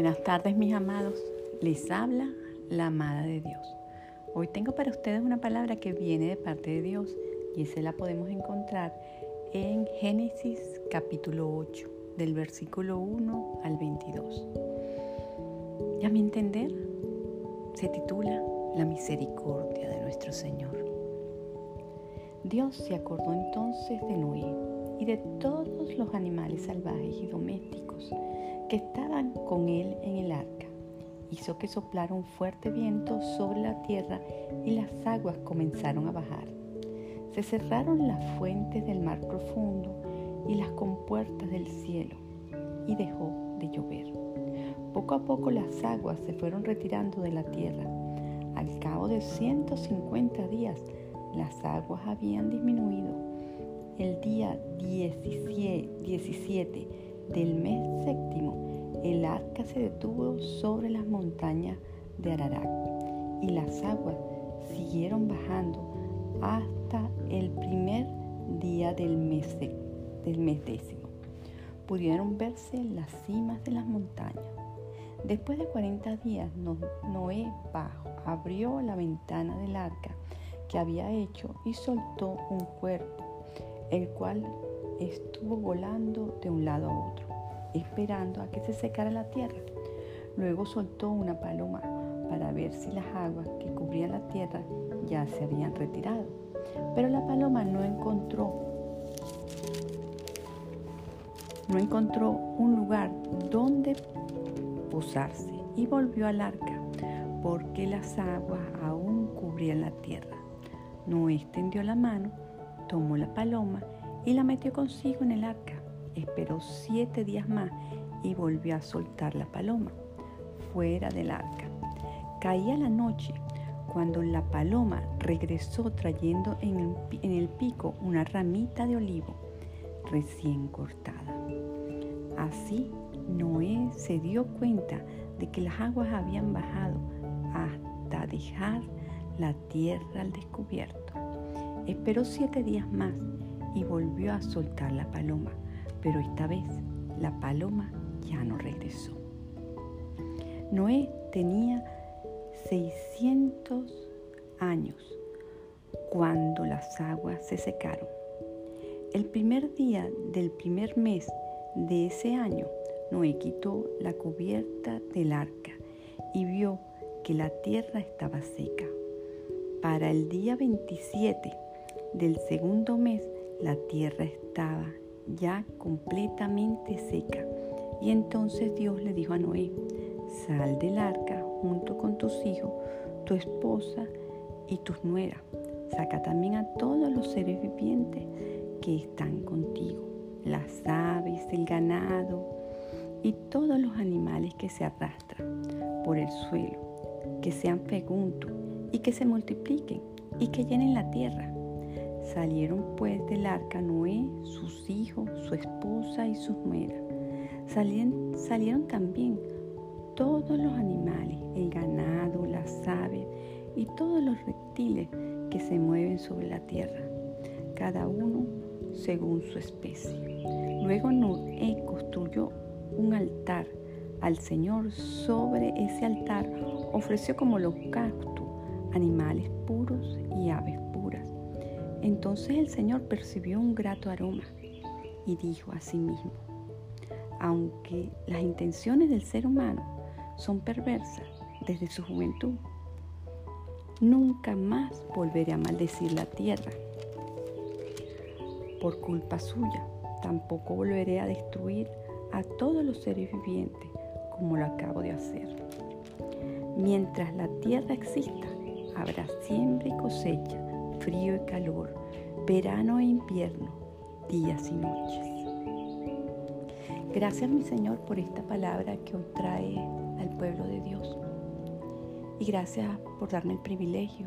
Buenas tardes mis amados, les habla la amada de Dios. Hoy tengo para ustedes una palabra que viene de parte de Dios y esa la podemos encontrar en Génesis capítulo 8, del versículo 1 al 22. Y a mi entender, se titula La misericordia de nuestro Señor. Dios se acordó entonces de Noé y de todos los animales salvajes y domésticos que estaban con él en el arca. Hizo que soplara un fuerte viento sobre la tierra y las aguas comenzaron a bajar. Se cerraron las fuentes del mar profundo y las compuertas del cielo y dejó de llover. Poco a poco las aguas se fueron retirando de la tierra. Al cabo de 150 días las aguas habían disminuido. El día 17 del mes séptimo, el arca se detuvo sobre las montañas de Ararat y las aguas siguieron bajando hasta el primer día del mes, del mes décimo. Pudieron verse las cimas de las montañas. Después de 40 días, Noé abrió la ventana del arca que había hecho y soltó un cuerpo, el cual estuvo volando de un lado a otro, esperando a que se secara la tierra. Luego soltó una paloma para ver si las aguas que cubrían la tierra ya se habían retirado. Pero la paloma no encontró no encontró un lugar donde posarse y volvió al arca porque las aguas aún cubrían la tierra. No extendió la mano, tomó la paloma y la metió consigo en el arca. Esperó siete días más y volvió a soltar la paloma fuera del arca. Caía la noche cuando la paloma regresó trayendo en el, pico una ramita de olivo recién cortada. Así Noé se dio cuenta de que las aguas habían bajado hasta dejar la tierra al descubierto. Esperó siete días más y volvió a soltar la paloma, pero esta vez la paloma ya no regresó. Noé tenía 600 años cuando las aguas se secaron. El primer día del primer mes de ese año, Noé quitó la cubierta del arca y vio que la tierra estaba seca. Para el día 27 del segundo mes, la tierra estaba ya completamente seca. Y entonces Dios le dijo a Noé, sal del arca junto con tus hijos, tu esposa y tus nueras. Saca también a todos los seres vivientes que están contigo, las aves, el ganado y todos los animales que se arrastran por el suelo, que sean fecundos y que se multipliquen y que llenen la tierra. Salieron pues del arca Noé, sus hijos, su esposa y sus nueras. Salieron, también todos los animales, el ganado, las aves y todos los reptiles que se mueven sobre la tierra, cada uno según su especie. Luego Noé construyó un altar al Señor. Sobre ese altar ofreció como holocausto animales puros y aves. Entonces el Señor percibió un grato aroma y dijo a sí mismo, aunque las intenciones del ser humano son perversas desde su juventud, nunca más volveré a maldecir la tierra por culpa suya. Tampoco volveré a destruir a todos los seres vivientes como lo acabo de hacer. Mientras la tierra exista, habrá siembra y cosecha, frío y calor, verano e invierno, días y noches. Gracias mi Señor por esta palabra que hoy trae al pueblo de Dios. Y gracias por darme el privilegio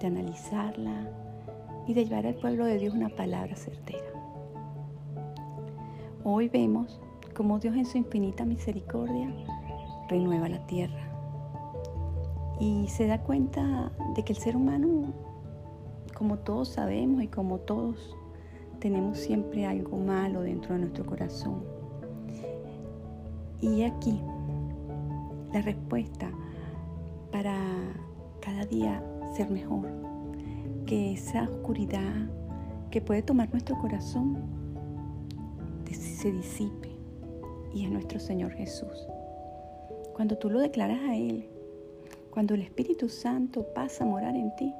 de analizarla y de llevar al pueblo de Dios una palabra certera. Hoy vemos cómo Dios en su infinita misericordia renueva la tierra y se da cuenta de que el ser humano, como todos sabemos y como todos, tenemos siempre algo malo dentro de nuestro corazón. Y aquí la respuesta para cada día ser mejor. Que esa oscuridad que puede tomar nuestro corazón se disipe y es nuestro Señor Jesús. Cuando tú lo declaras a Él, cuando el Espíritu Santo pasa a morar en ti,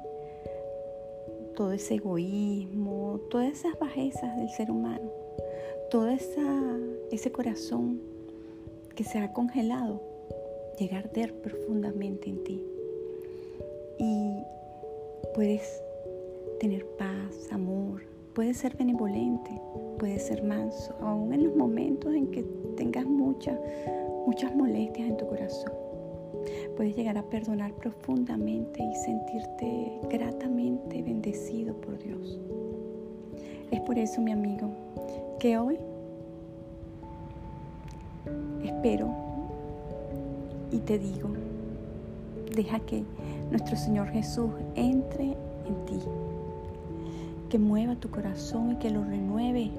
todo ese egoísmo, todas esas bajezas del ser humano, todo esa, ese corazón que se ha congelado, llega a arder profundamente en ti. Y puedes tener paz, amor, puedes ser benevolente, puedes ser manso, aún en los momentos en que tengas muchas, muchas molestias en tu corazón. Puedes llegar a perdonar profundamente y sentirte gratamente bendecido por Dios. Es por eso, mi amigo, que hoy espero y te digo, deja que nuestro Señor Jesús entre en ti, que mueva tu corazón y que lo renueve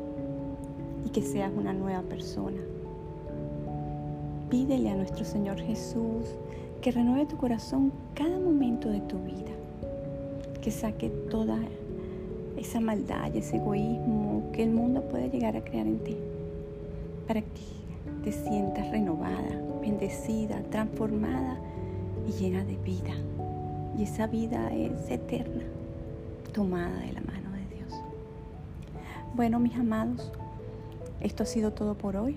y que seas una nueva persona. Pídele a nuestro Señor Jesús que renueve tu corazón cada momento de tu vida, que saque toda esa maldad y ese egoísmo que el mundo puede llegar a crear en ti, para que te sientas renovada, bendecida, transformada y llena de vida. Y esa vida es eterna, tomada de la mano de Dios. Bueno, mis amados, esto ha sido todo por hoy.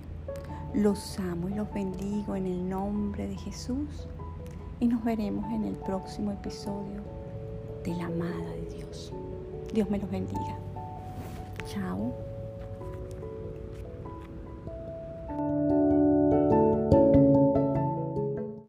Los amo y los bendigo en el nombre de Jesús y nos veremos en el próximo episodio de la amada de Dios. Dios me los bendiga. Chao.